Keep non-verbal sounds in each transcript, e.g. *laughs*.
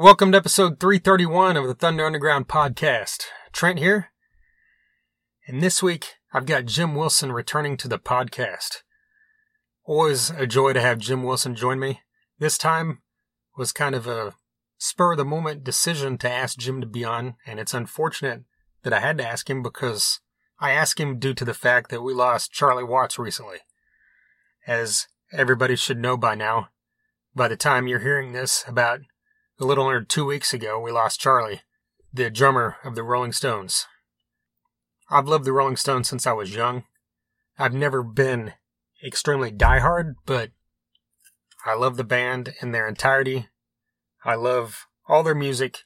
Welcome to episode 331 of the Thunder Underground podcast. Trent here. And this week, I've got Jim Wilson returning to the podcast. Always a joy to have Jim Wilson join me. This time was kind of a spur of the moment decision to ask Jim to be on, and it's unfortunate that I had to ask him because I asked him due to the fact that we lost Charlie Watts recently. As everybody should know by now, by the time you're hearing this, about a little under two weeks ago, we lost Charlie, the drummer of the Rolling Stones. I've loved the Rolling Stones since I was young. I've never been extremely diehard, but I love the band in their entirety. I love all their music.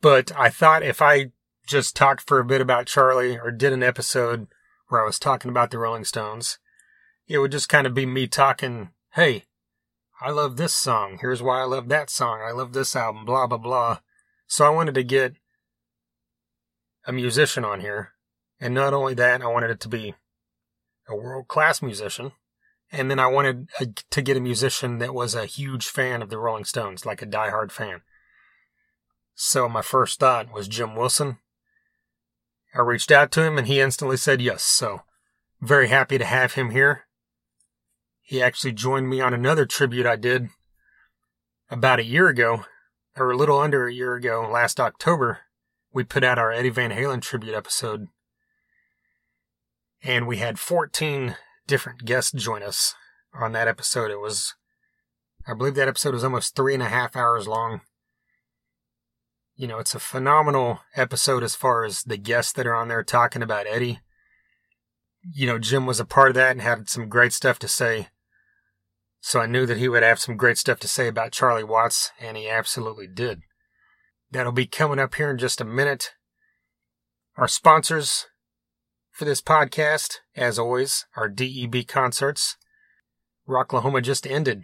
But I thought if I just talked for a bit about Charlie or did an episode where I was talking about the Rolling Stones, it would just kind of be me talking, hey, I love this song. Here's why I love that song. I love this album, blah, blah, blah. So I wanted to get a musician on here. And not only that, I wanted it to be a world class musician. And then I wanted a, to get a musician that was a huge fan of the Rolling Stones, like a diehard fan. So my first thought was Jim Wilson. I reached out to him and he instantly said yes. So very happy to have him here. He actually joined me on another tribute I did about a year ago, or a little under a year ago, last October. We put out our Eddie Van Halen tribute episode. And we had 14 different guests join us on that episode. It was, I believe that episode was almost three and a half hours long. You know, it's a phenomenal episode as far as the guests that are on there talking about Eddie. You know, Jim was a part of that and had some great stuff to say. So I knew that he would have some great stuff to say about Charlie Watts, and he absolutely did. That'll be coming up here in just a minute. Our sponsors for this podcast, as always, are DEB Concerts. Rocklahoma just ended.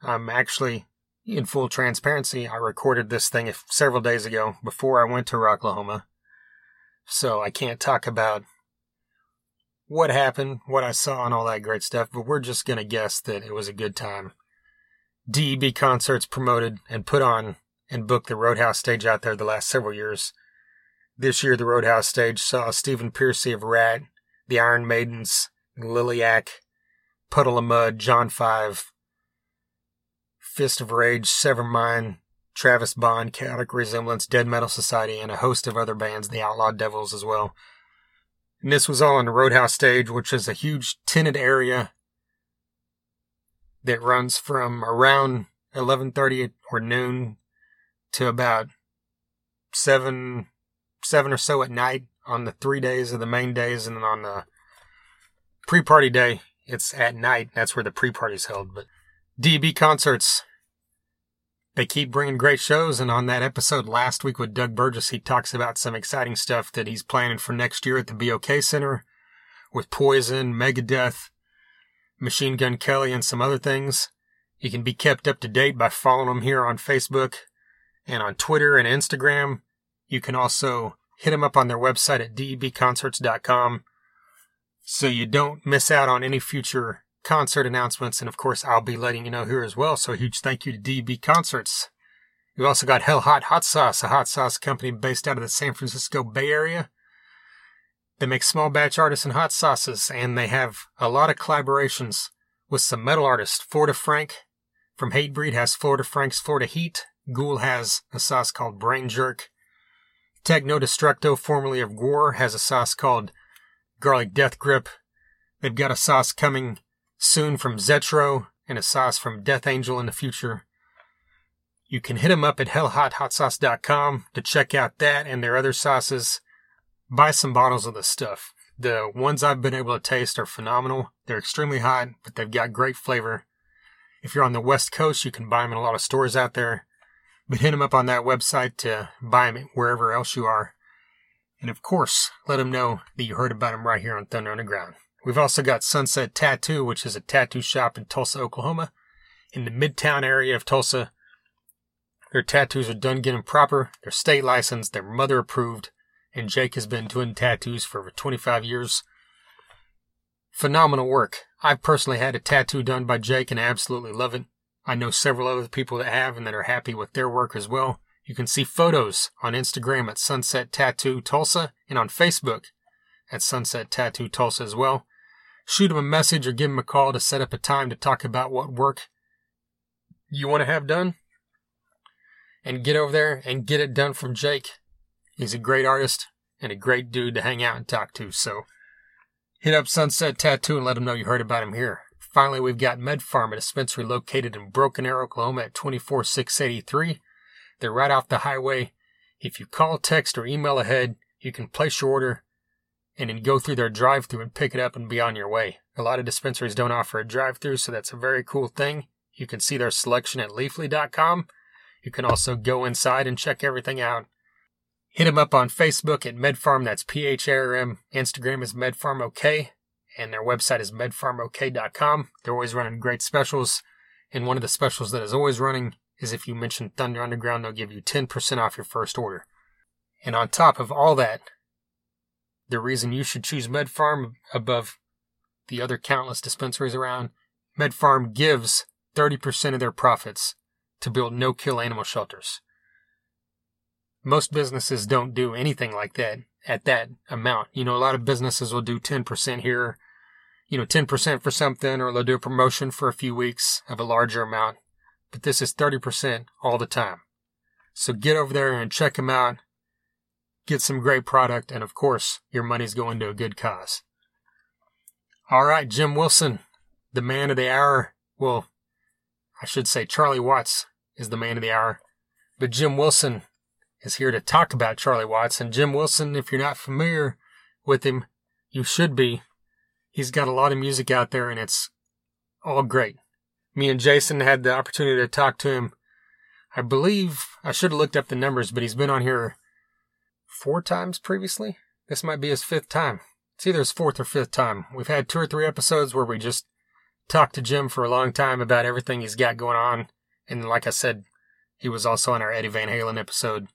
I'm actually, in full transparency, I recorded this thing several days ago before I went to Rocklahoma. So I can't talk about what happened, what I saw, and all that great stuff, but we're just going to guess that it was a good time. DEB concerts promoted and put on and booked the Roadhouse stage out there the last several years. This year, the Roadhouse stage saw Stephen Pearcy of Ratt, the Iron Maidens, Liliac, Puddle of Mudd, John Five, Fist of Rage, Severmind, Travis Bond, Chaotic Resemblance, Dead Metal Society, and a host of other bands, the Outlaw Devils as well. And this was all on the Roadhouse stage, which is a huge tented area that runs from around 11:30 or noon to about 7 7 or so at night on the 3 days of the main days. And then on the pre-party day it's at night. That's where the pre-party's held. But DEB concerts they keep bringing great shows, and on that episode last week with Doug Burgess, he talks about some exciting stuff that he's planning for next year at the BOK Center with Poison, Megadeth, Machine Gun Kelly, and some other things. You can be kept up to date by following him here on Facebook and on Twitter and Instagram. You can also hit them up on their website at debconcerts.com so you don't miss out on any future concert announcements, and of course, I'll be letting you know here as well. So, huge thank you to DEB Concerts. We've also got Hell Hot Hot Sauce, a hot sauce company based out of the San Francisco Bay Area. They make small batch artisan hot sauces, and they have a lot of collaborations with some metal artists. Florida Frank from Hatebreed has Florida Frank's Florida Heat. Ghoul has a sauce called Brain Jerk. Techno Destructo, formerly of GWAR, has a sauce called Garlic Death Grip. They've got a sauce coming soon from Zetro and a sauce from Death Angel in the future. You can hit them up at hellhothotsauce.com to check out that and their other sauces. Buy some bottles of the stuff. The ones I've been able to taste are phenomenal. They're extremely hot, but they've got great flavor. If you're on the West Coast, you can buy them in a lot of stores out there. But hit them up on that website to buy them wherever else you are. And of course, let them know that you heard about them right here on Thunder Underground. We've also got Sunset Tattoo, which is a tattoo shop in Tulsa, Oklahoma, in the midtown area of Tulsa. Their tattoos are done getting proper, they're state licensed, they're mother approved, and Jake has been doing tattoos for over 25 years. Phenomenal work. I've personally had a tattoo done by Jake and I absolutely love it. I know several other people that have and that are happy with their work as well. You can see photos on Instagram at Sunset Tattoo Tulsa and on Facebook at Sunset Tattoo Tulsa as well. Shoot him a message or give him a call to set up a time to talk about what work you want to have done. And get over there and get it done from Jake. He's a great artist and a great dude to hang out and talk to. So hit up Sunset Tattoo and let him know you heard about him here. Finally, we've got Med Pharm, a dispensary located in Broken Arrow, Oklahoma at 24683. They're right off the highway. If you call, text, or email ahead, you can place your order and then go through their drive through and pick it up and be on your way. A lot of dispensaries don't offer a drive through, so that's a very cool thing. You can see their selection at leafly.com. You can also go inside and check everything out. Hit them up on Facebook at MedPharm, that's P H A R M. Instagram is MedPharmOK, and their website is medpharmok.com. They're always running great specials, and one of the specials that is always running is if you mention Thunder Underground, they'll give you 10% off your first order. And on top of all that, the reason you should choose MedPharm above the other countless dispensaries around, MedPharm gives 30% of their profits to build no kill animal shelters. Most businesses don't do anything like that at that amount. You know, a lot of businesses will do 10% here, you know, 10% for something, or they'll do a promotion for a few weeks of a larger amount. But this is 30% all the time. So get over there and check them out get some great product, and of course, your money's going to a good cause. All right, Jim Wilson, the man of the hour. Well, I should say Charlie Watts is the man of the hour, but Jim Wilson is here to talk about Charlie Watts. And Jim Wilson, if you're not familiar with him, you should be. He's got a lot of music out there, and it's all great. Me and Jason had the opportunity to talk to him. I believe I should have looked up the numbers, but he's been on here four times previously. This might be his fifth time. It's either his fourth or fifth time. We've had two or three episodes where we just talked to Jim for a long time about everything he's got going on. And like I said, he was also on our Eddie Van Halen episode.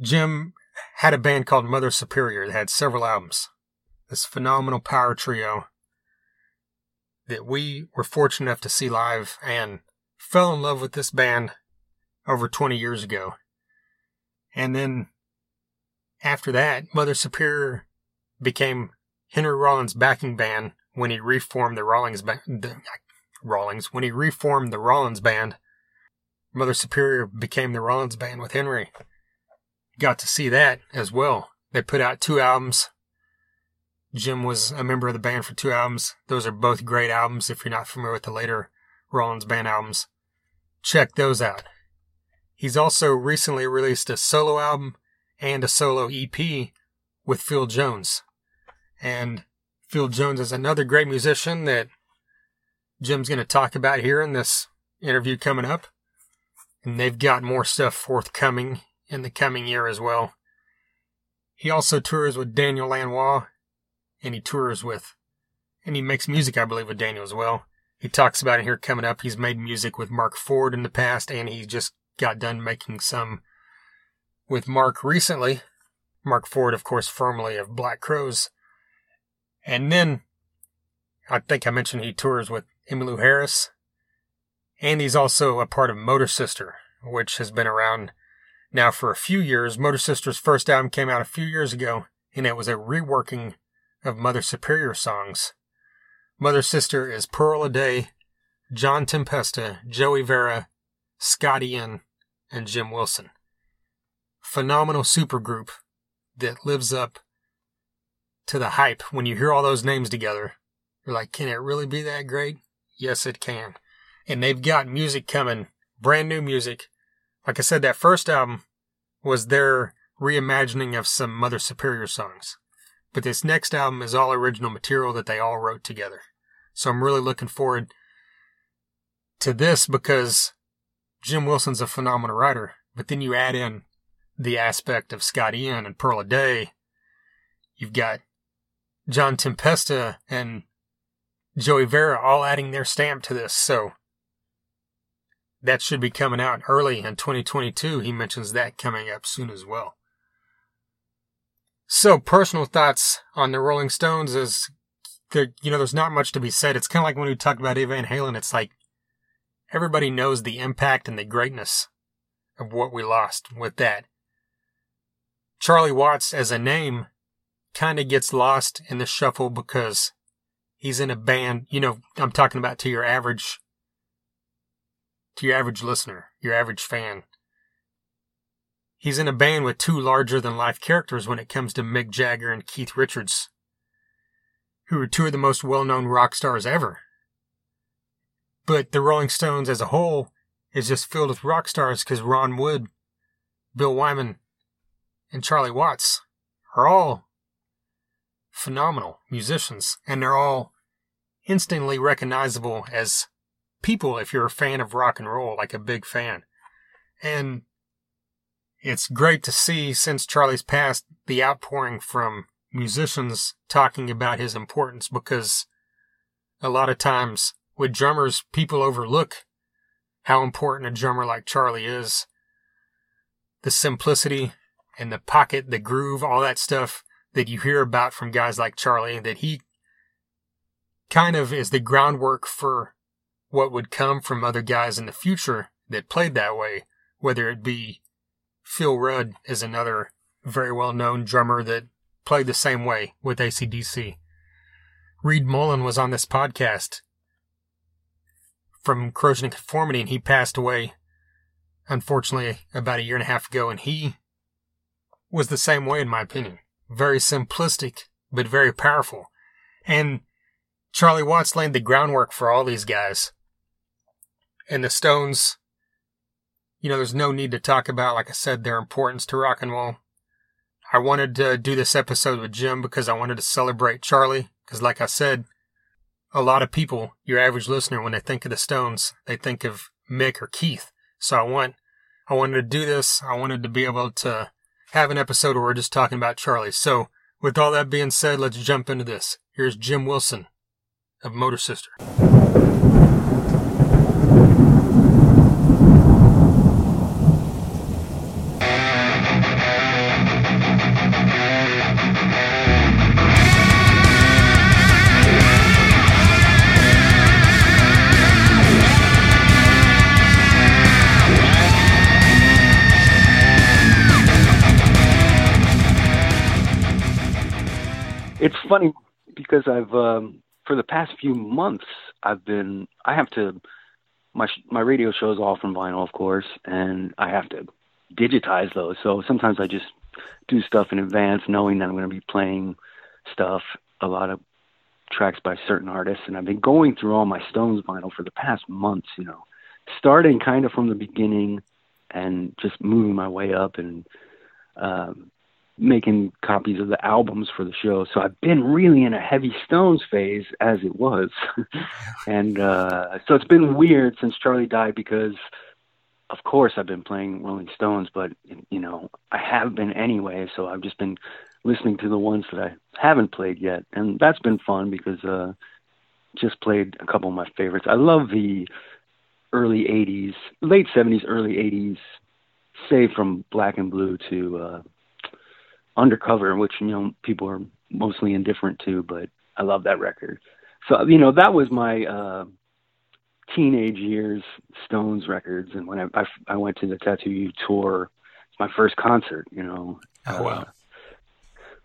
Jim had a band called Mother Superior that had several albums. This phenomenal power trio that we were fortunate enough to see live and fell in love with this band over 20 years ago. And then after that, Mother Superior became Henry Rollins' backing band when he reformed the. The, Rollins when he reformed the Rollins band. Mother Superior became the Rollins band with Henry. Got to see that as well. They put out two albums. Jim was a member of the band for two albums. Those are both great albums if you're not familiar with the later Rollins band albums. Check those out. He's also recently released a solo album and a solo EP with Phil Jones. And Phil Jones is another great musician that Jim's going to talk about here in this interview coming up. And they've got more stuff forthcoming in the coming year as well. He also tours with Daniel Lanois, and he tours with, and he makes music, I believe, with Daniel as well. He talks about it here coming up. He's made music with Mark Ford in the past, and he just got done making some with Mark recently. Mark Ford, of course, formerly of Black Crowes. And then I think I mentioned he tours with Emmylou Harris. And he's also a part of Motor Sister, which has been around now for a few years. Motor Sister's first album came out a few years ago, and it was a reworking of Mother Superior songs. Motor Sister is Pearl Aday, John Tempesta, Joey Vera, Scott Ian, and Jim Wilson phenomenal supergroup that lives up to the hype. When you hear all those names together, you're like, can it really be that great? Yes, it can. And they've got music coming, brand new music. Like I said, that first album was their reimagining of some Mother Superior songs. But this next album is all original material that they all wrote together. So I'm really looking forward to this because Jim Wilson's a phenomenal writer. But then you add in the aspect of Scott Ian and Pearl Aday. You've got John Tempesta and Joey Vera all adding their stamp to this. So that should be coming out early in 2022. He mentions that coming up soon as well. So personal thoughts on the Rolling Stones is you know, there's not much to be said. It's kind of like when we talk about Evan Halen. It's like everybody knows the impact and the greatness of what we lost with that. Charlie Watts as a name kind of gets lost in the shuffle because he's in a band. You know, I'm talking about to your average, to your average listener, your average fan. He's in a band with two larger than life characters when it comes to Mick Jagger and Keith Richards, who are two of the most well known rock stars ever. But the Rolling Stones as a whole is just filled with rock stars because Ron Wood, Bill Wyman, and Charlie Watts are all phenomenal musicians, and they're all instantly recognizable as people if you're a fan of rock and roll, like a big fan. And it's great to see since Charlie's passed the outpouring from musicians talking about his importance because a lot of times with drummers, people overlook how important a drummer like Charlie is. The simplicity and the pocket, the groove, all that stuff that you hear about from guys like Charlie, that he kind of is the groundwork for what would come from other guys in the future that played that way, whether it be Phil Rudd is another very well known drummer that played the same way with ACDC. Reed Mullin was on this podcast from corrosion and conformity, and he passed away, unfortunately, about a year and a half ago. And he was the same way, in my opinion. Very simplistic, but very powerful. And Charlie Watts laid the groundwork for all these guys. And the Stones, you know, there's no need to talk about, like I said, their importance to rock and roll. I wanted to do this episode with Jim because I wanted to celebrate Charlie. Because, like I said, a lot of people, your average listener, when they think of the Stones, they think of Mick or Keith. So I want, I wanted to do this. I wanted to be able to have an episode where we're just talking about Charlie. So with all that being said, let's jump into this. Here's Jim Wilson of Motor Sister. I've um, for the past few months I've been I have to my my radio shows all from vinyl of course and I have to digitize those. So sometimes I just do stuff in advance knowing that I'm going to be playing stuff a lot of tracks by certain artists. And I've been going through all my Stones vinyl for the past months you know starting kind of from the beginning and just moving my way up and um making copies of the albums for the show. So I've been really in a heavy Stones phase as it was. *laughs* and uh so it's been weird since Charlie died because of course I've been playing Rolling Stones, but you know, I have been anyway, so I've just been listening to the ones that I haven't played yet. And that's been fun because uh just played a couple of my favorites. I love the early 80s, late 70s, early 80s, say from Black and Blue to uh Undercover, which you know people are mostly indifferent to, but I love that record. So you know that was my uh, teenage years Stones records, and when I, I, I went to the Tattoo You tour, it's my first concert. You know. Oh wow. Uh,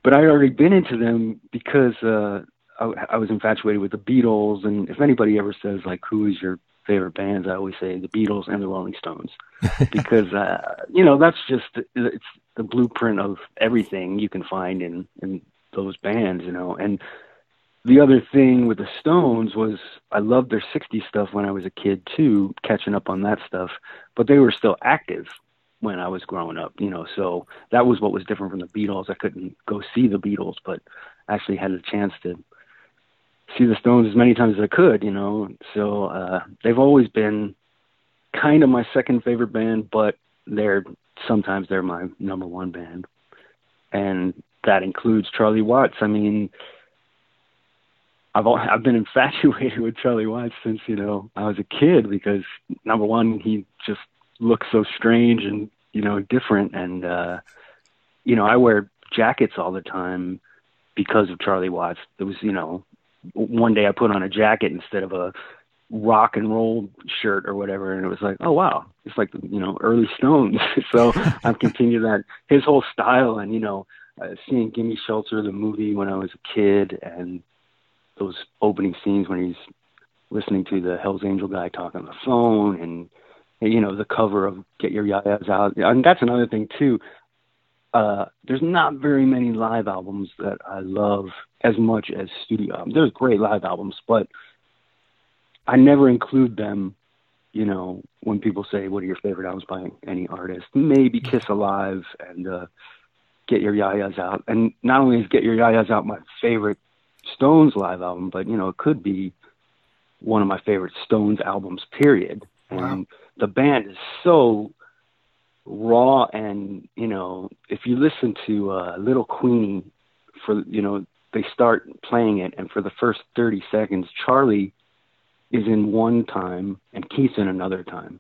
but I had already been into them because uh, I, I was infatuated with the Beatles, and if anybody ever says like, "Who is your favorite bands?" I always say the Beatles and the Rolling Stones, *laughs* because uh, you know that's just it's the blueprint of everything you can find in in those bands, you know. And the other thing with the Stones was I loved their 60s stuff when I was a kid too, catching up on that stuff, but they were still active when I was growing up, you know. So that was what was different from the Beatles. I couldn't go see the Beatles, but actually had a chance to see the Stones as many times as I could, you know. So uh they've always been kind of my second favorite band, but they're sometimes they're my number one band, and that includes Charlie Watts. I mean, I've I've been *laughs* infatuated with Charlie Watts since you know I was a kid because number one he just looks so strange and you know different, and uh, you know I wear jackets all the time because of Charlie Watts. It was you know one day I put on a jacket instead of a rock and roll shirt or whatever, and it was like, oh wow, it's like you know early Stones. *laughs* so *laughs* I've continued that his whole style, and you know, uh, seeing Gimme Shelter the movie when I was a kid, and those opening scenes when he's listening to the Hell's Angel guy talk on the phone, and you know the cover of Get Your Ya-Ya's Out, and that's another thing too. Uh, there's not very many live albums that I love as much as studio albums. There's great live albums, but I never include them, you know, when people say, what are your favorite albums by any artist? Maybe Kiss Alive and uh, Get Your Ya-Ya's Out. And not only is Get Your Ya-Ya's Out my favorite Stones live album, but, you know, it could be one of my favorite Stones albums, period. Wow. And the band is so raw and, you know, if you listen to uh, Little Queenie for, you know, they start playing it and for the first 30 seconds, Charlie is in one time and Keith's in another time.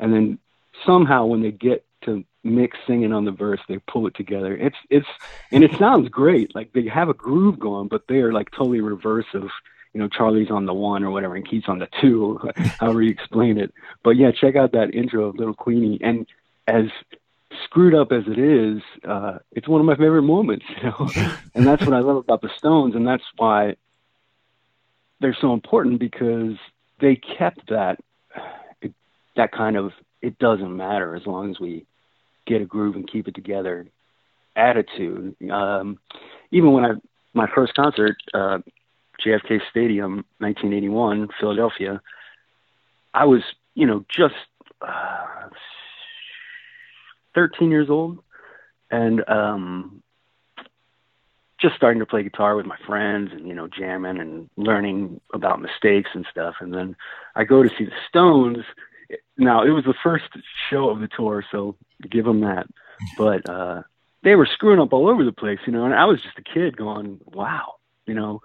And then somehow when they get to Mick's singing on the verse, they pull it together. It's it's and it sounds great. Like they have a groove going, but they are like totally reverse of you know Charlie's on the one or whatever, and Keith's on the two, *laughs* however you explain it. But yeah, check out that intro of Little Queenie, and as screwed up as it is, uh, it's one of my favorite moments. *laughs* You know, and that's what I love about the Stones, and that's why they're so important because they kept that that kind of it doesn't matter as long as we get a groove and keep it together attitude. Um, even when I my first concert, uh, JFK Stadium, 1981, Philadelphia, I was you know just uh, 13 years old, and um, just starting to play guitar with my friends and you know jamming and learning about mistakes and stuff. And then i go to see the stones. Now it was the first show of the tour so give them that. But uh they were screwing up all over the place you know and i was just a kid going wow you know.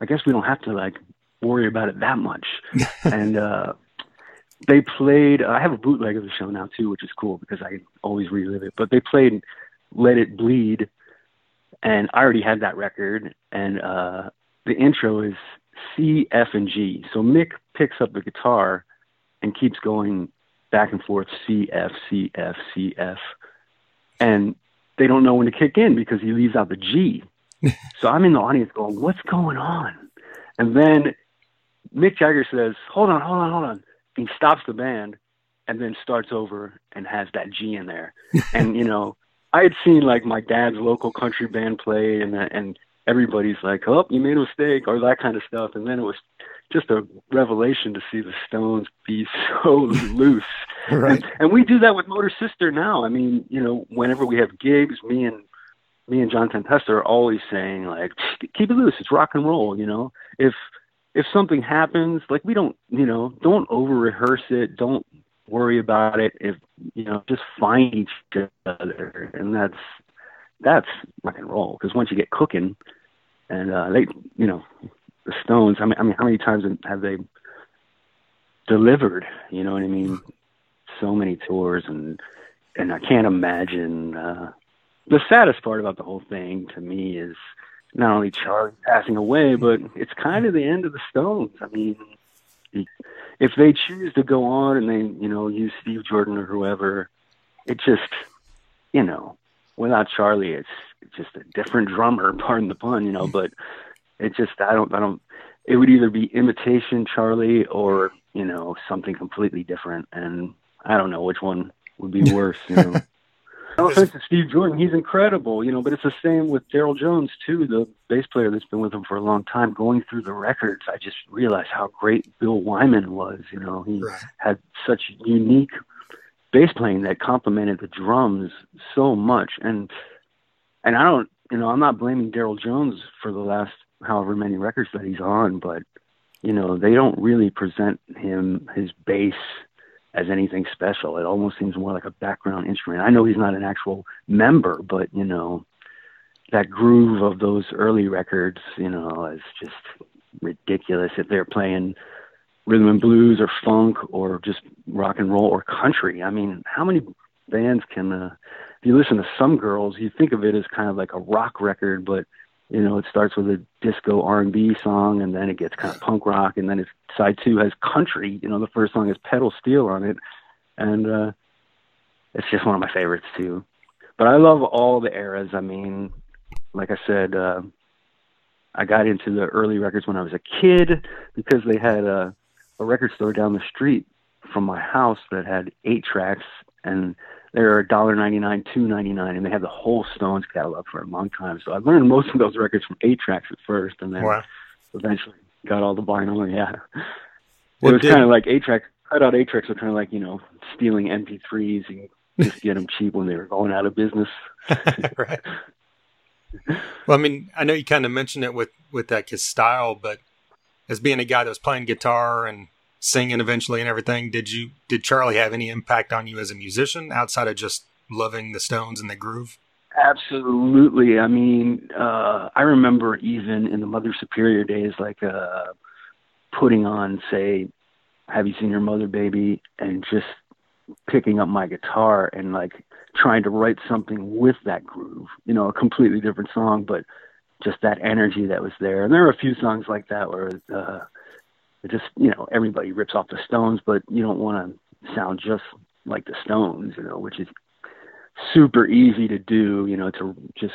I guess we don't have to like worry about it that much. *laughs* And uh they played i have a bootleg of the show now too which is cool because i always relive it but they played let it bleed and I already had that record, and uh, the intro is C, F, and G. So Mick picks up the guitar and keeps going back and forth C, F, C, F, C, F, and they don't know when to kick in because he leaves out the G. *laughs* so I'm in the audience going, "What's going on?" And then Mick Jagger says, "Hold on, hold on, hold on." he stops the band and then starts over and has that G in there. *laughs* and you know, I had seen like my dad's local country band play, and uh, and everybody's like, "Oh, you made a mistake," or that kind of stuff. And then it was just a revelation to see the Stones be *laughs* so loose. *laughs* right. And, and we do that with Motor Sister now. I mean, you know, whenever we have gigs, me and me and John Tempesta are always saying like, "Keep it loose. It's rock and roll." You know, if if something happens, like we don't, you know, don't over rehearse it. Don't worry about it. If you know, just find each other, and that's that's rock and roll. Because once you get cooking, and uh, they, you know, the Stones. I mean, I mean, how many times have they delivered? You know what I mean? So many tours, and and I can't imagine. Uh, the saddest part about the whole thing to me is not only Charlie passing away, but it's kind of the end of the Stones. I mean, if they choose to go on and they, you know, use Steve Jordan or whoever, it just, you know, without Charlie, it's, just a different drummer. *laughs* Pardon the pun, you know. Mm. But it just, I don't, I don't. It would either be imitation Charlie or you know something completely different, and I don't know which one would be *laughs* worse. You know. No offense to Steve Jordan, he's incredible, you know, but it's the same with Darryl Jones too, the bass player that's been with him for a long time. Going through the records, I just realized how great Bill Wyman was. You know, he right. had such unique bass playing that complemented the drums so much, and and I don't, you know, I'm not blaming Darryl Jones for the last however many records that he's on, but you know, they don't really present him his bass as anything special. It almost seems more like a background instrument. I know he's not an actual member, but you know, that groove of those early records, you know, is just ridiculous. If they're playing rhythm and blues or funk or just rock and roll or country, I mean, how many bands can? Uh, if you listen to some girls, you think of it as kind of like a rock record, but you know, it starts with a disco R&B song, and then it gets kind of punk rock, and then it's side two has country. You know, the first song has pedal steel on it, and uh, it's just one of my favorites too. But I love all the eras. I mean, like I said, uh, I got into the early records when I was a kid because they had a, a record store down the street from my house that had eight tracks and they were a dollar ninety nine, two ninety nine, and they had the whole Stones catalog for a long time. So I learned most of those records from eight tracks at first, and then wow. eventually got all the vinyl. And yeah, well, it was kind of like eight tracks. Cut out eight tracks were kind of like you know stealing MP3s and just get them cheap when they were going out of business. *laughs* right. Well, I mean, I know you kind of mentioned it with with that his style, but as being a guy that was playing guitar and singing eventually and everything, did you did Charlie have any impact on you as a musician outside of just loving the Stones and the groove? Absolutely. I mean, uh, I remember even in the Mother Superior days, like uh, putting on, say, "Have You Seen Your Mother, Baby," and just picking up my guitar and like trying to write something with that groove. You know, a completely different song, but just that energy that was there. And there were a few songs like that where uh, it just you know everybody rips off the Stones, but you don't want to sound just like the Stones, you know, which is super easy to do. You know, to just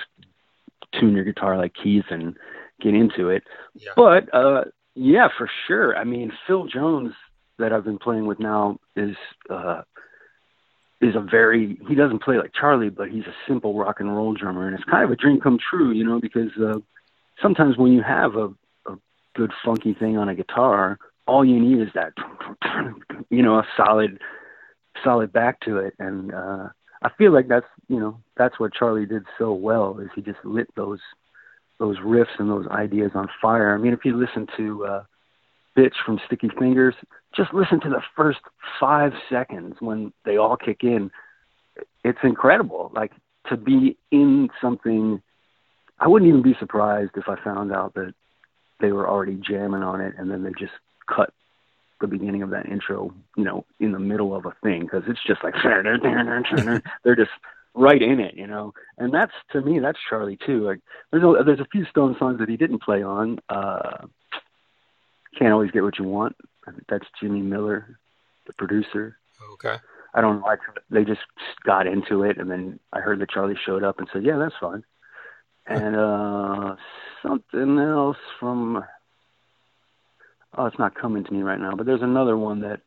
tune your guitar like Keith and get into it. Yeah. But uh, yeah, for sure. I mean, Phil Jones that I've been playing with now is uh, is a very he doesn't play like Charlie, but he's a simple rock and roll drummer, and it's kind of a dream come true, you know, because uh, sometimes when you have a good funky thing on a guitar, all you need is that, you know, a solid, solid back to it. And uh, I feel like that's, you know, that's what Charlie did so well is he just lit those, those riffs and those ideas on fire. I mean, if you listen to uh, "Bitch" from Sticky Fingers, just listen to the first five seconds when they all kick in. It's incredible. Like to be in something. I wouldn't even be surprised if I found out that they were already jamming on it, and then they just cut the beginning of that intro, you know, in the middle of a thing because it's just like *laughs* they're just right in it, you know. And that's to me, that's Charlie too. Like there's a, there's a few Stone songs that he didn't play on. Uh, Can't always get what you want. That's Jimmy Miller, the producer. Okay. I don't know. they just got into it, and then I heard that Charlie showed up and said, "Yeah, that's fine." And uh something else from oh it's not coming to me right now but there's another one that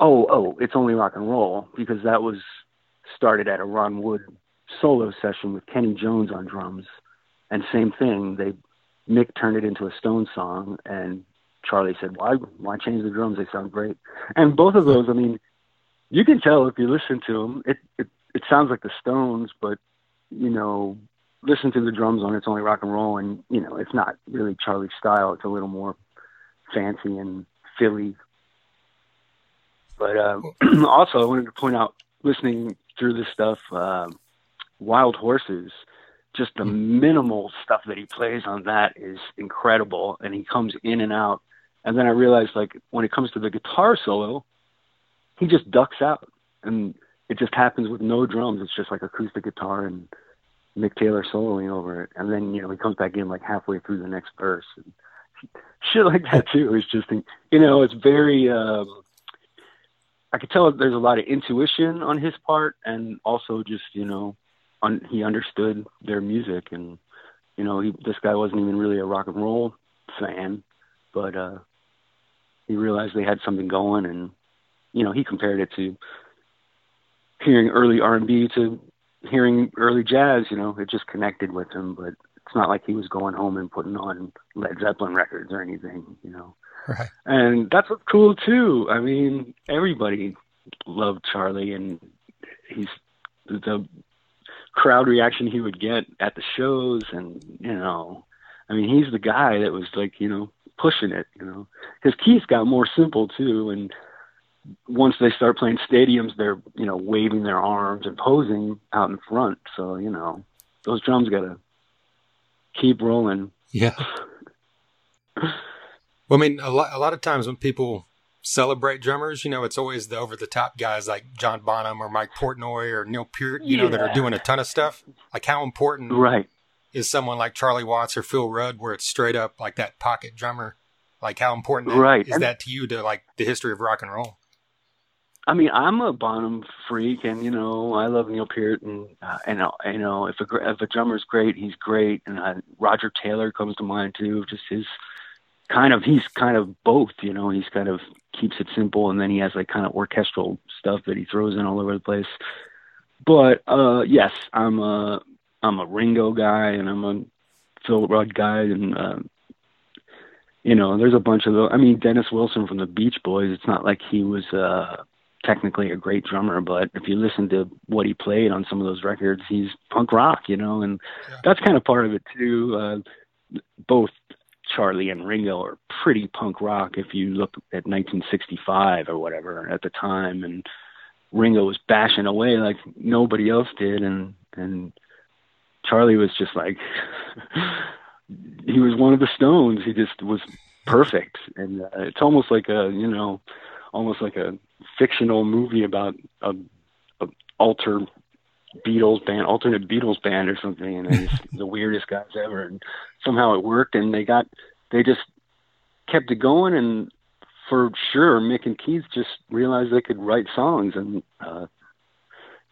oh oh it's only rock and roll because that was started at a ron wood solo session with kenny jones on drums. And same thing they mick turned it into a stone song and charlie said why why change the drums? They sound great. And both of those i mean you can tell if you listen to them it it, it sounds like the stones but you know listen to the drums on It's Only Rock and Roll, and you know, it's not really Charlie style. It's a little more fancy and Philly. But uh, *clears throat* also, I wanted to point out, listening through this stuff, uh, Wild Horses, just the hmm. minimal stuff that he plays on that is incredible, and he comes in and out. And then I realized, like, when it comes to the guitar solo, he just ducks out, and it just happens with no drums. It's just like acoustic guitar and Mick Taylor soloing over it, and then you know he comes back in like halfway through the next verse, and *laughs* shit like that too. It's just you know it's very. Um, I could tell there's a lot of intuition on his part, and also just you know, un, he understood their music, and you know he this guy wasn't even really a rock and roll fan, but uh, he realized they had something going, and you know he compared it to hearing early R&B to hearing early jazz, you know, it just connected with him. But it's not like he was going home and putting on Led Zeppelin records or anything, you know. Right. And that's what's cool too. I mean, everybody loved Charlie, and he's the crowd reaction he would get at the shows, and you know, I mean, he's the guy that was like, you know, pushing it, you know, because Keith got more simple too, and once they start playing stadiums, they're you know waving their arms and posing out in front. So you know those drums got to keep rolling. Yeah. *laughs* well, I mean, a lot a lot of times when people celebrate drummers, you know, it's always the over the top guys like John Bonham or Mike Portnoy or Neil Peart, you yeah. know, that are doing a ton of stuff. Like how important, right? is someone like Charlie Watts or Phil Rudd, where it's straight up like that pocket drummer. Like, how important right. is that to you to like the history of rock and roll? I mean, I'm a Bonham freak, and you know, I love Neil Peart, and uh, and uh, you know, if a if a drummer's great, he's great, and uh, Roger Taylor comes to mind too. Just his kind of he's kind of both, you know, he's kind of keeps it simple, and then he has like kind of orchestral stuff that he throws in all over the place. But uh, yes, I'm a I'm a Ringo guy, and I'm a Phil Rudd guy, and uh, you know, there's a bunch of those. I mean, Dennis Wilson from the Beach Boys. It's not like he was. uh technically a great drummer, but if you listen to what he played on some of those records, he's punk rock, you know, and yeah. that's kind of part of it too. Uh, both Charlie and Ringo are pretty punk rock if you look at 1965 or whatever at the time, and Ringo was bashing away like nobody else did, and and Charlie was just like *laughs* he was one of the Stones. He just was perfect, and uh, it's almost like a you know almost like a fictional movie about a, a alter Beatles band, alternate Beatles band or something, and it's *laughs* the weirdest guys ever. And somehow it worked, and they got, they just kept it going, and for sure, Mick and Keith just realized they could write songs, and uh,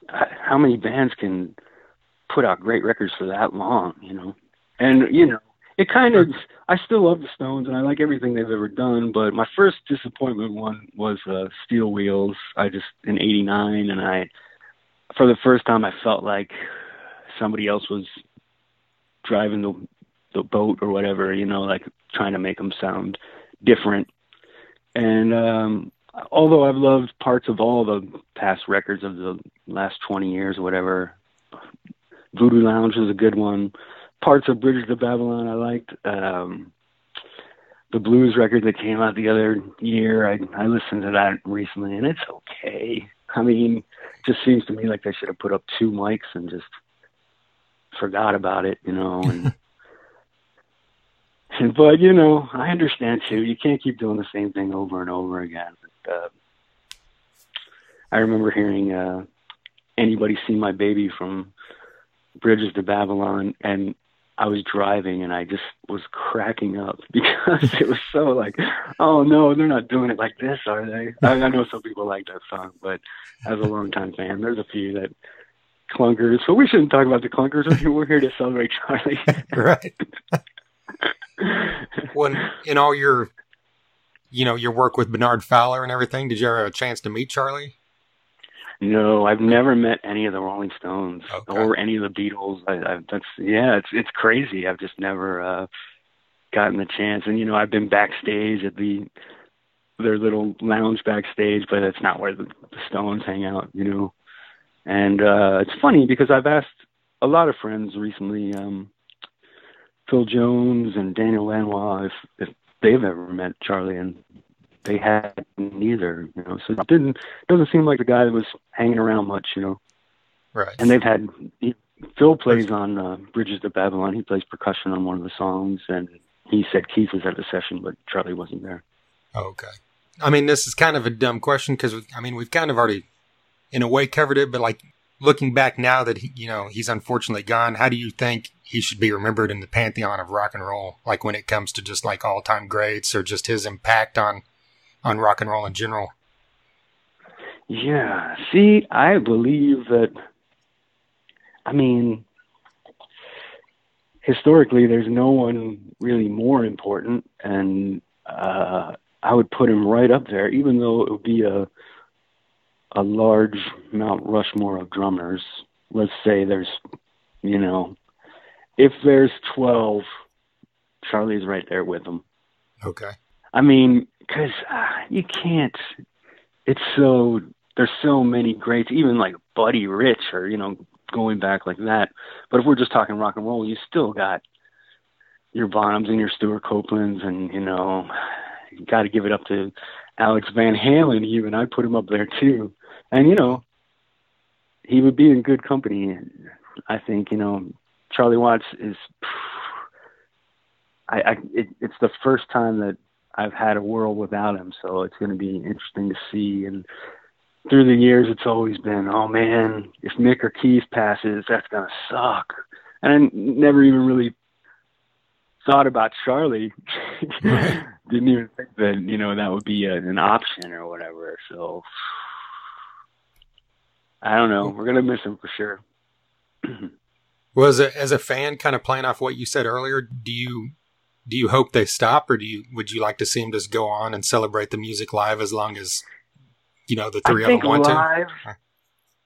how many bands can put out great records for that long, you know? And you know, it kind of I still love the Stones and I like everything they've ever done, but my first disappointment one was uh, Steel Wheels. I just in '89, and I for the first time I felt like somebody else was driving the the boat or whatever, you know, like trying to make them sound different. And um although I've loved parts of all the past records of the last 20 years or whatever, Voodoo Lounge is a good one parts of Bridges to Babylon I liked. Um, the blues record that came out the other year, I I listened to that recently, and it's okay. I mean, it just seems to me like they should have put up two mics and just forgot about it, you know. And, *laughs* and but you know, I understand too. You can't keep doing the same thing over and over again. But, uh, I remember hearing uh, "Anybody See My Baby" from Bridges to Babylon, and I was driving and I just was cracking up *laughs* because it was so like, oh no, they're not doing it like this, are they? I, I know some people like that song, but as a longtime fan, there's a few that clunkers. So we shouldn't talk about the clunkers. We're here to celebrate Charlie. *laughs* right. *laughs* when in all your, you know, your work with Bernard Fowler and everything, did you ever have a chance to meet Charlie? No, I've never met any of the Rolling Stones okay. or any of the Beatles. I, I've that's yeah, it's it's crazy. I've just never uh gotten the chance. And you know, I've been backstage at the their little lounge backstage, but it's not where the, the Stones hang out, you know. And uh it's funny because I've asked a lot of friends recently, um Phil Jones and Daniel Lanois if if they've ever met Charlie and they had neither, you know. So it didn't doesn't seem like the guy that was hanging around much, you know. Right. And they've had he, Phil plays on uh, Bridges to Babylon. He plays percussion on one of the songs, and he said Keith was at the session, but Charlie wasn't there. Okay. I mean, this is kind of a dumb question because I mean we've kind of already, in a way, covered it. But like looking back now that he, you know he's unfortunately gone, how do you think he should be remembered in the pantheon of rock and roll? Like when it comes to just like all time greats or just his impact on on rock and roll in general. Yeah. See, I believe that. I mean, historically, there's no one really more important, and uh, I would put him right up there, even though it would be a a large Mount Rushmore of drummers. Let's say there's, you know, if there's twelve, Charlie's right there with them. Okay. I mean, because uh, you can't. It's so there's so many greats, even like Buddy Rich or you know going back like that. But if we're just talking rock and roll, you still got your Bonhams and your Stewart Copelands, and you know you got to give it up to Alex Van Halen. Even I put him up there too, and you know he would be in good company. I think you know Charlie Watts is. I, I it, it's the first time that I've had a world without him, so it's going to be interesting to see. And through the years, it's always been, oh man, if Mick or Keith passes, that's going to suck. and I never even really thought about Charlie. *laughs* Didn't even think that you know that would be a, an option or whatever. So I don't know. We're gonna miss him for sure. well, as a as a fan, kind of playing off what you said earlier, do you do you hope they stop, or do you would you like to see them just go on and celebrate the music live as long as you know the three I of them want live, to?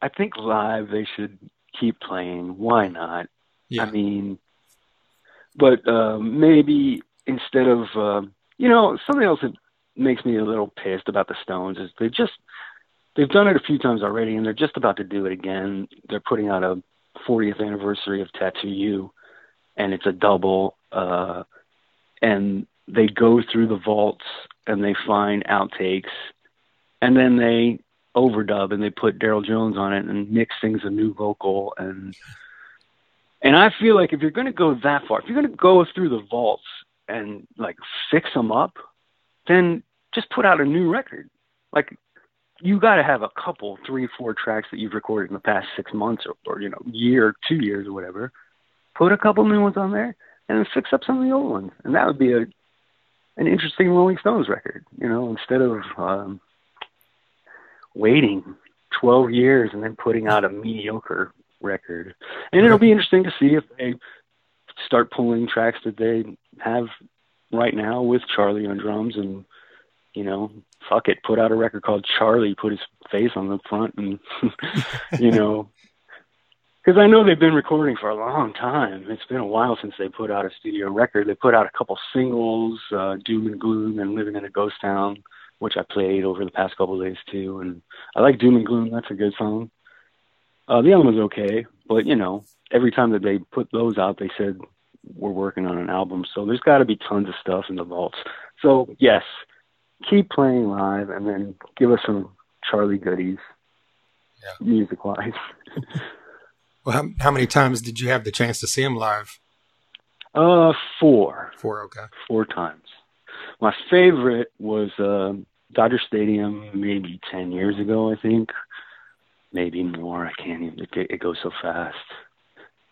I think live they should keep playing. Why not? Yeah. I mean, but uh, maybe instead of uh, you know something else that makes me a little pissed about the Stones is they just they've done it a few times already, and they're just about to do it again. They're putting out a 40th anniversary of Tattoo You, and it's a double. Uh, and they go through the vaults and they find outtakes, and then they overdub and they put Darryl Jones on it, and Mick sings a new vocal, and and I feel like if you're going to go that far, if you're going to go through the vaults and like fix them up, then just put out a new record. Like you got to have a couple, three, four tracks that you've recorded in the past six months or, or you know, year, two years or whatever. Put a couple new ones on there and then fix up some of the old ones, and that would be a an interesting Rolling Stones record. You know, instead of um, waiting 12 years and then putting out a mediocre record. And it'll be interesting to see if they start pulling tracks that they have right now with Charlie on drums and you know, fuck it, put out a record called Charlie, put his face on the front and *laughs* you know, because I know they've been recording for a long time. It's been a while since they put out a studio record. They put out a couple singles, uh, Doom and Gloom and Living in a Ghost Town, which I played over the past couple of days too. And I like Doom and Gloom. That's a good song. Uh, the album was okay, but you know, every time that they put those out, they said we're working on an album. So there's got to be tons of stuff in the vaults. So yes, keep playing live, and then give us some Charlie goodies, yeah. music wise. *laughs* well, how, how, many times did you have the chance to see him live? Uh, four. Four, okay. Four times. My favorite was uh, Dodger Stadium, maybe ten years ago, I think maybe more. I can't even. It, it goes so fast.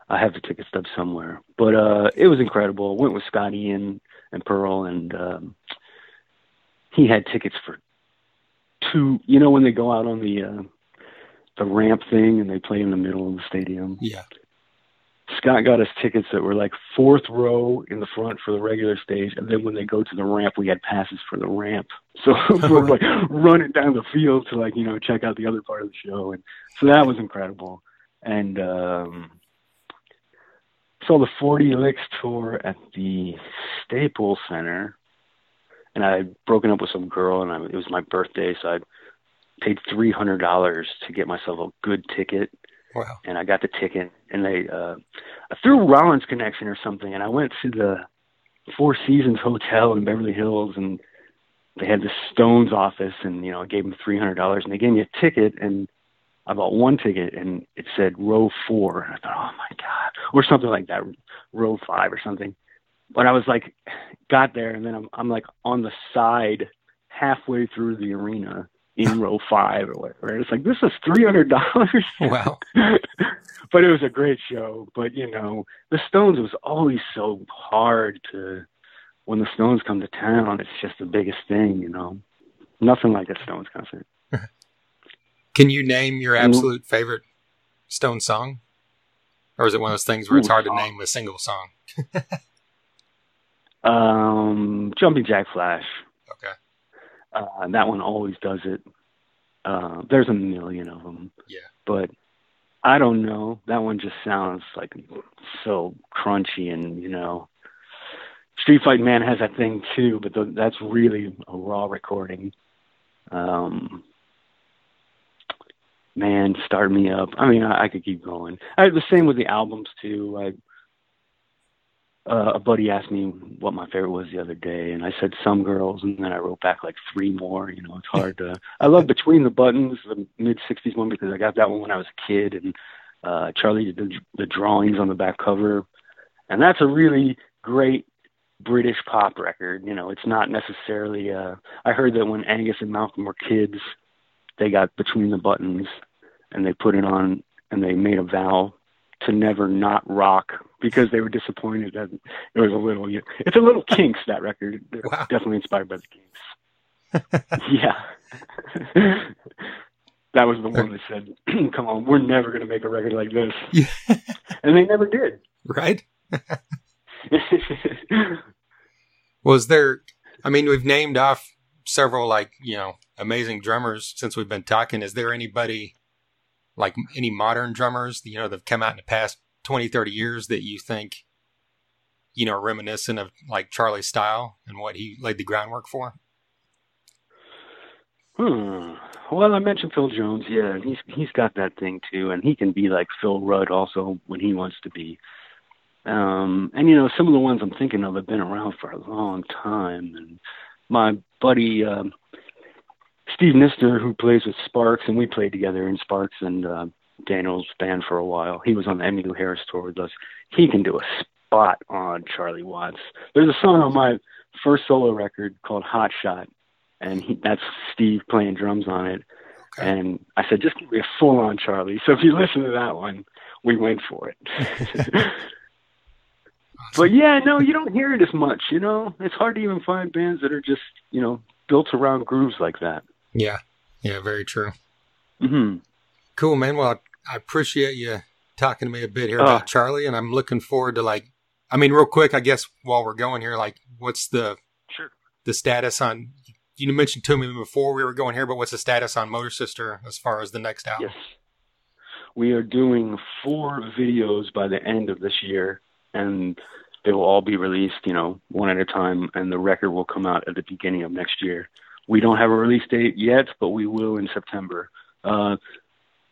I have the ticket stub somewhere, but uh, it was incredible. Went with Scotty and and Pearl, and um, he had tickets for two. You know when they go out on the uh, the ramp thing and they play in the middle of the stadium. Yeah. Scott got us tickets that were like fourth row in the front for the regular stage, and then when they go to the ramp, we had passes for the ramp. *laughs* So *laughs* we're like running down the field to like you know check out the other part of the show, and so that was incredible. And um, saw the 40 Licks tour at the Staples Center, and I had broken up with some girl, and I, it was my birthday, so I paid three hundred dollars to get myself a good ticket Wow. And I got the ticket, and they uh, through Rollins Connection or something, and I went to the Four Seasons Hotel in Beverly Hills, and they had the Stones office, and you know, I gave them three hundred dollars, and they gave me a ticket, and I bought one ticket, and it said row four, and I thought, oh my god, or something like that, row five or something. But I was like, got there, and then I'm I'm like on the side, halfway through the arena, in row five or whatever. And it's like this is three hundred dollars. Wow. *laughs* but it was a great show. But you know, the Stones was always so hard to when the Stones come to town, it's just the biggest thing, you know. Nothing like a Stones concert. *laughs* Can you name your absolute favorite Stone song? Or is it one of those things where it's hard to name a single song? *laughs* um, Jumping Jack Flash. Uh, that one always does it. Uh, there's a million of them. Yeah. But I don't know. That one just sounds like so crunchy and, you know, Street Fight Man has that thing too, but the, that's really a raw recording. Um, man, start me up. I mean, I, I could keep going. I, the same with the albums too. I uh, a buddy asked me what my favorite was the other day, and I said some girls, and then I wrote back like three more. You know, it's *laughs* hard to. I love Between the Buttons, the mid '60s one, because I got that one when I was a kid, and uh, Charlie did the, the drawings on the back cover, and that's a really great British pop record. You know, it's not necessarily. Uh, I heard that when Angus and Malcolm were kids, they got Between the Buttons, and they put it on, and they made a vow to never not rock because they were disappointed that it was a little. It's a little *laughs* Kinks that record. Wow. Definitely inspired by the Kinks. *laughs* yeah. *laughs* that was the one that said, *clears throat* "Come on, we're never going to make a record like this," yeah. and they never did. Right. was there? I mean, we've named off several like you know amazing drummers since we've been talking. Is there anybody like any modern drummers you know that've come out in the past 20, 30 years that you think you know reminiscent of like Charlie's style and what he laid the groundwork for? Hmm. Well, I mentioned Phil Jones. Yeah, he's he's got that thing too, and he can be like Phil Rudd also when he wants to be. Um, and you know, some of the ones I'm thinking of have been around for a long time. And my buddy um, Steve Nistor, who plays with Sparks, and we played together in Sparks and uh, Daniel's band for a while. He was on the Emmylou Harris tour with us. He can do a spot on Charlie Watts. There's a song on my first solo record called Hot Shot and he, that's Steve playing drums on it. Okay. And I said, just give me a full on Charlie. So if you listen to that one, we went for it. *laughs* *laughs* But yeah, no, you don't hear it as much. You know, it's hard to even find bands that are just you know built around grooves like that. Yeah, yeah, very true. Mm-hmm. Cool, man. Well, I, I appreciate you talking to me a bit here uh, about Charlie, and I'm looking forward to like, I mean, real quick, I guess while we're going here, like, what's the sure. the status on you mentioned to me before we were going here, but what's the status on Motor Sister as far as the next album? Yes. We are doing four videos by the end of this year, and they will all be released, you know, one at a time, and the record will come out at the beginning of next year. We don't have a release date yet, but we will in September. Uh,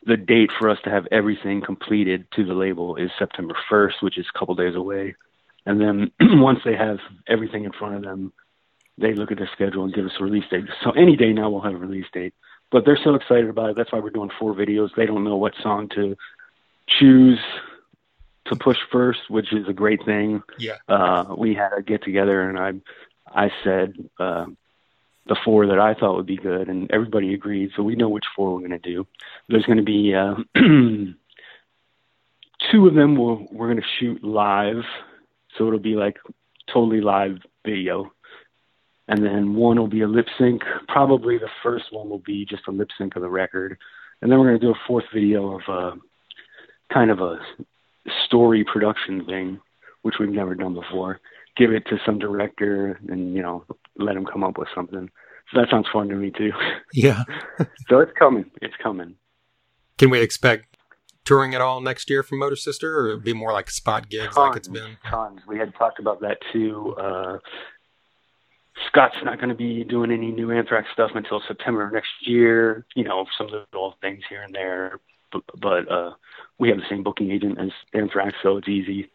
the date for us to have everything completed to the label is September 1st, which is a couple days away. And then *clears throat* once they have everything in front of them, they look at their schedule and give us a release date. So any day now we'll have a release date. But they're so excited about it. That's why we're doing four videos. They don't know what song to choose to push first, which is a great thing. Yeah. Uh, we had a get together and I I said uh, the four that I thought would be good, and everybody agreed. So we know which four we're going to do. There's going to be uh, *clears throat* two of them. We'll, we're going to shoot live, so it'll be like totally live video and then one will be a lip sync. Probably the first one will be just a lip sync of the record, and then we're going to do a fourth video of a uh, kind of a story production thing, which we've never done before. Give it to some director, and you know, let him come up with something. So that sounds fun to me too. *laughs* Yeah. so it's coming. It's coming. Can we expect touring at all next year from Motor Sister, or be more like spot gigs tons, like it's been? Tons. We had talked about that too. Uh, Scott's not going to be doing any new Anthrax stuff until September of next year. You know, some little things here and there, but, but uh, we have the same booking agent as Anthrax, so it's easy.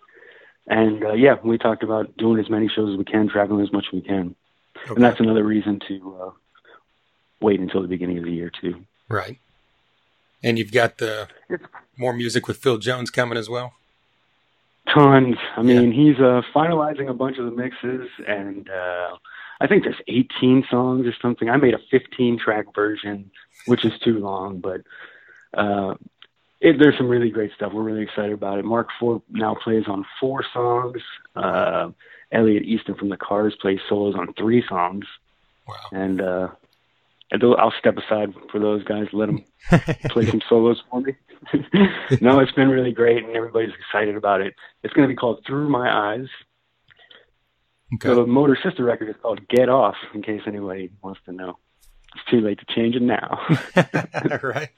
And uh, yeah, we talked about doing as many shows as we can, traveling as much as we can, okay. and that's another reason to uh, wait until the beginning of the year too. Right. And you've got the more music with Phil Jones coming as well. Tons. I mean, yeah. he's uh, finalizing a bunch of the mixes, and uh, I think there's 18 songs or something. I made a 15 track version, which is too long, but uh, it, there's some really great stuff. We're really excited about it. Marc Ford now plays on four songs. Uh, Elliot Easton from the Cars plays solos on three songs. Wow. And uh, I'll step aside for those guys. Let them *laughs* play some solos for me. *laughs* no, it's been really great, and everybody's excited about it. It's going to be called Through My Eyes. Okay. The Motor Sister record is called Get Off, in case anybody wants to know. It's too late to change it now. *laughs* right.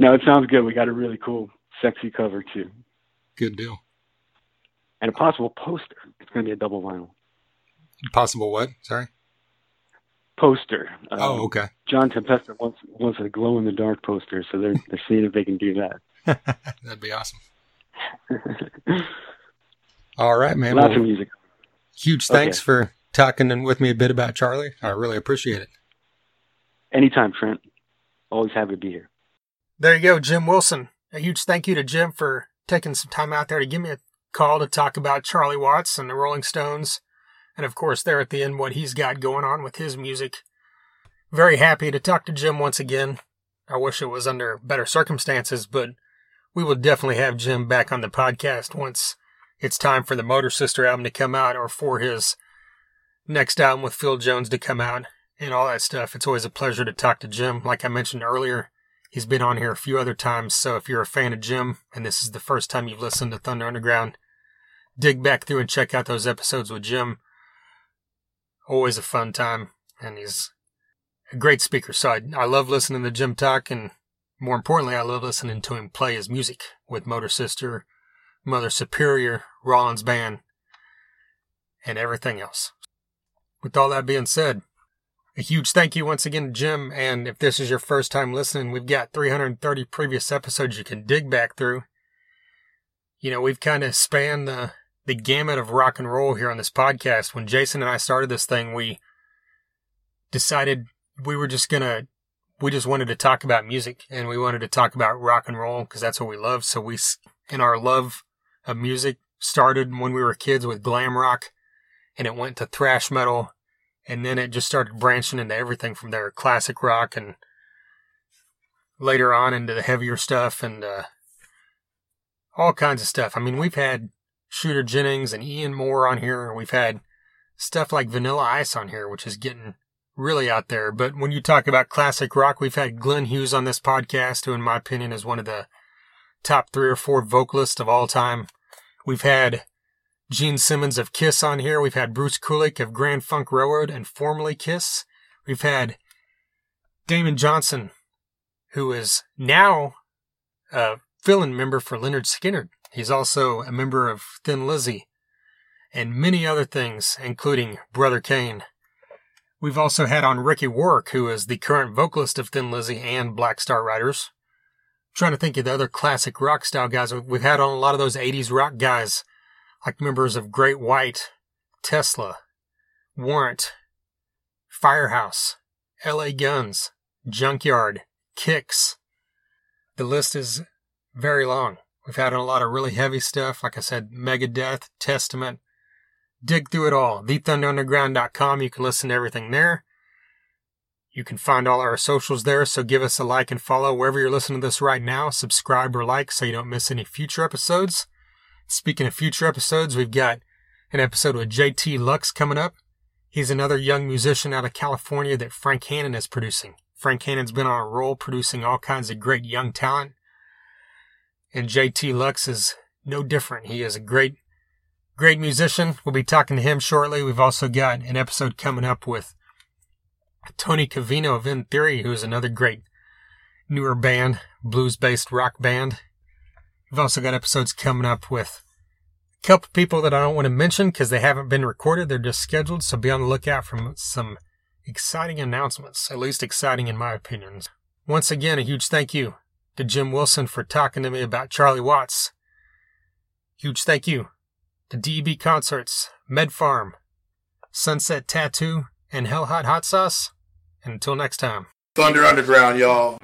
No, it sounds good. We got a really cool, sexy cover, too. Good deal. And a possible poster. It's going to be a double vinyl. Possible what? Sorry? Poster. Um, oh, okay. John Tempesta wants wants a glow in the dark poster, so they're they're seeing if they can do that. *laughs* *laughs* That'd be awesome. All right, man. Lots well, of music. Huge thanks okay. for talking with me a bit about Charlie. I really appreciate it. Anytime, Trent. Always happy to be here. There you go, Jim Wilson. A huge thank you to Jim for taking some time out there to give me a call to talk about Charlie Watts and the Rolling Stones. And of course, there at the end, what he's got going on with his music. Very happy to talk to Jim once again. I wish it was under better circumstances, but we will definitely have Jim back on the podcast once it's time for the Motor Sister album to come out or for his next album with Phil Jones to come out and all that stuff. It's always a pleasure to talk to Jim. Like I mentioned earlier, he's been on here a few other times. So if you're a fan of Jim and this is the first time you've listened to Thunder Underground, dig back through and check out those episodes with Jim. Always a fun time. And he's a great speaker. So I, I love listening to Jim talk. And more importantly, I love listening to him play his music with Motor Sister, Mother Superior, Rollins Band, and everything else. With all that being said, a huge thank you once again to Jim. And if this is your first time listening, we've got 330 previous episodes you can dig back through. You know, we've kind of spanned the, the gamut of rock and roll here on this podcast. When Jason and I started this thing, we decided we were just going to, we just wanted to talk about music and we wanted to talk about rock and roll because that's what we love. So we, in our love of music, started when we were kids with glam rock and it went to thrash metal and then it just started branching into everything from there. Classic rock and later on into the heavier stuff and uh, all kinds of stuff. I mean we've had shooter jennings and ian moore on here. We've had stuff like vanilla ice on here which is getting really out there. But when you talk about classic rock we've had glenn hughes on this podcast who in my opinion is one of the top three or four vocalists of all time. We've had Gene Simmons of Kiss on here. We've had Bruce Kulick of Grand Funk Railroad and formerly Kiss. We've had Damon Johnson, who is now a fill-in member for Lynyrd Skynyrd. He's also a member of Thin Lizzy and many other things, including Brother Cane. We've also had on Ricky Warwick, who is the current vocalist of Thin Lizzy and Black Star Riders. I'm trying to think of the other classic rock style guys. We've had on a lot of those 80s rock guys like members of Great White, Tesla, Warrant, Firehouse, LA Guns, Junkyard, Kix. The list is very long. We've had a lot of really heavy stuff, like I said, Megadeth, Testament. Dig through it all. TheThunderUnderground.com. You can listen to everything there. You can find all our socials there, so give us a like and follow wherever you're listening to this right now. Subscribe or like so you don't miss any future episodes. Speaking of future episodes, we've got an episode with JT Lux coming up. He's another young musician out of California that Frank Hannon is producing. Frank Hannon's been on a roll producing all kinds of great young talent. And JT Lux is no different. He is a great, great musician. We'll be talking to him shortly. We've also got an episode coming up with Tony Cavino of In Theory, who is another great newer band, blues based rock band. We've also got episodes coming up with a couple people that I don't want to mention because they haven't been recorded. They're just scheduled. So be on the lookout for some exciting announcements, at least exciting in my opinion. Once again, a huge thank you to Jim Wilson for talking to me about Charlie Watts. Huge thank you to DEB Concerts, Med Pharm, Sunset Tattoo, and Hell Hot Hot Sauce. And until next time. Thunder Underground, y'all.